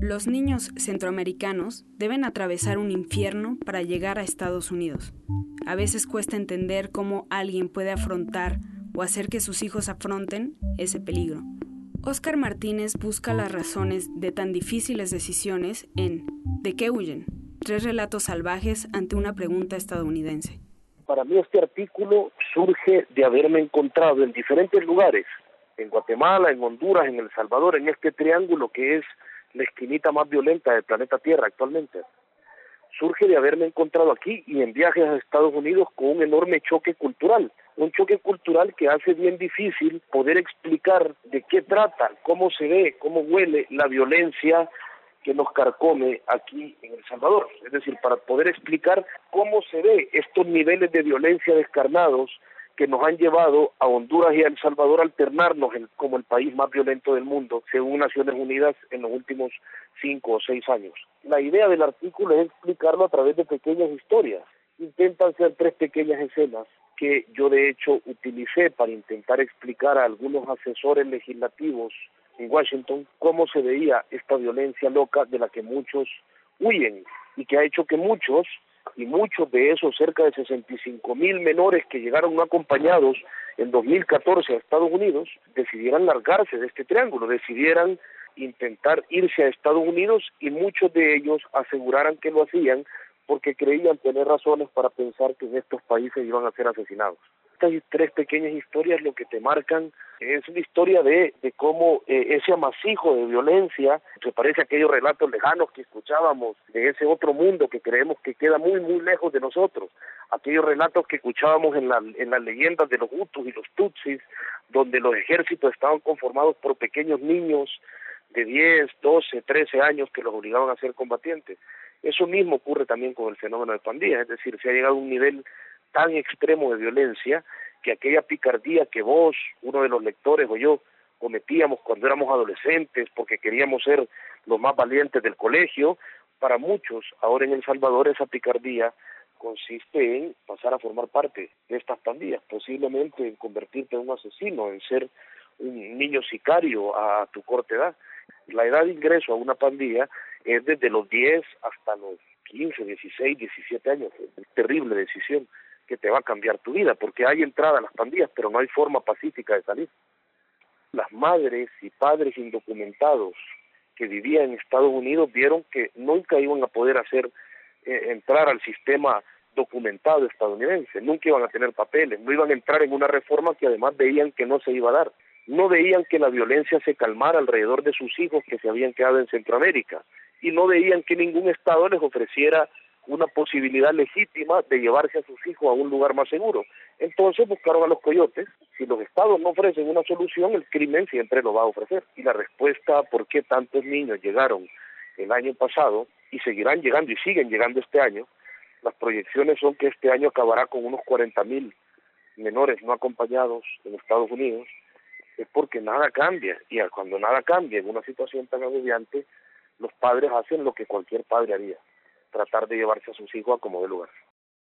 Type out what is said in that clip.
Los niños centroamericanos deben atravesar un infierno para llegar a Estados Unidos. A veces cuesta entender cómo alguien puede afrontar o hacer que sus hijos afronten ese peligro. Oscar Martínez busca las razones de tan difíciles decisiones en ¿De qué huyen? Tres relatos salvajes ante una pregunta estadounidense. Para mí este artículo surge de haberme encontrado en diferentes lugares, en Guatemala, en Honduras, en El Salvador, en este triángulo que es la esquinita más violenta del planeta Tierra actualmente. Surge de haberme encontrado aquí y en viajes a Estados Unidos con un enorme choque cultural, un choque cultural que hace bien difícil poder explicar de qué trata, cómo se ve, cómo huele la violencia que nos carcome aquí en El Salvador. Es decir, para poder explicar cómo se ve estos niveles de violencia descarnados que nos han llevado a Honduras y a El Salvador a alternarnos como el país más violento del mundo, según Naciones Unidas, en los últimos cinco o seis años. La idea del artículo es explicarlo a través de pequeñas historias. Intentan ser tres pequeñas escenas que yo de hecho utilicé para intentar explicar a algunos asesores legislativos en Washington cómo se veía esta violencia loca de la que muchos huyen y que ha hecho que muchos y muchos de esos cerca de 65 mil menores que llegaron no acompañados en 2014 a Estados Unidos decidieran largarse de este triángulo, decidieran intentar irse a Estados Unidos y muchos de ellos aseguraran que lo hacían porque creían tener razones para pensar que en estos países iban a ser asesinados. Estas tres pequeñas historias lo que te marcan es una historia de, de cómo eh, ese amasijo de violencia se parece a aquellos relatos lejanos que escuchábamos de ese otro mundo que creemos que queda muy, muy lejos de nosotros, aquellos relatos que escuchábamos en, la, en las leyendas de los Hutus y los Tutsis, donde los ejércitos estaban conformados por pequeños niños de 10, 12, 13 años que los obligaban a ser combatientes. Eso mismo ocurre también con el fenómeno de pandillas, es decir, se ha llegado a un nivel tan extremo de violencia que aquella picardía que vos, uno de los lectores o yo cometíamos cuando éramos adolescentes porque queríamos ser los más valientes del colegio, para muchos ahora en El Salvador esa picardía consiste en pasar a formar parte de estas pandillas, posiblemente en convertirte en un asesino, en ser un niño sicario a tu corta edad. La edad de ingreso a una pandilla es desde los 10 hasta los 15, 16, 17 años. Es terrible decisión que te va a cambiar tu vida, porque hay entrada a las pandillas, pero no hay forma pacífica de salir. Las madres y padres indocumentados que vivían en Estados Unidos vieron que nunca iban a poder hacer eh, entrar al sistema documentado estadounidense, nunca iban a tener papeles, no iban a entrar en una reforma que además veían que no se iba a dar, no veían que la violencia se calmara alrededor de sus hijos que se habían quedado en Centroamérica y no veían que ningún estado les ofreciera una posibilidad legítima de llevarse a sus hijos a un lugar más seguro. Entonces buscaron a los coyotes. Si los estados no ofrecen una solución, el crimen siempre lo va a ofrecer. Y la respuesta a por qué tantos niños llegaron el año pasado y seguirán llegando y siguen llegando este año, las proyecciones son que este año acabará con unos 40 mil menores no acompañados en Estados Unidos, es porque nada cambia. Y cuando nada cambia en una situación tan agobiante, los padres hacen lo que cualquier padre haría tratar de llevarse a sus hijos a como de lugar.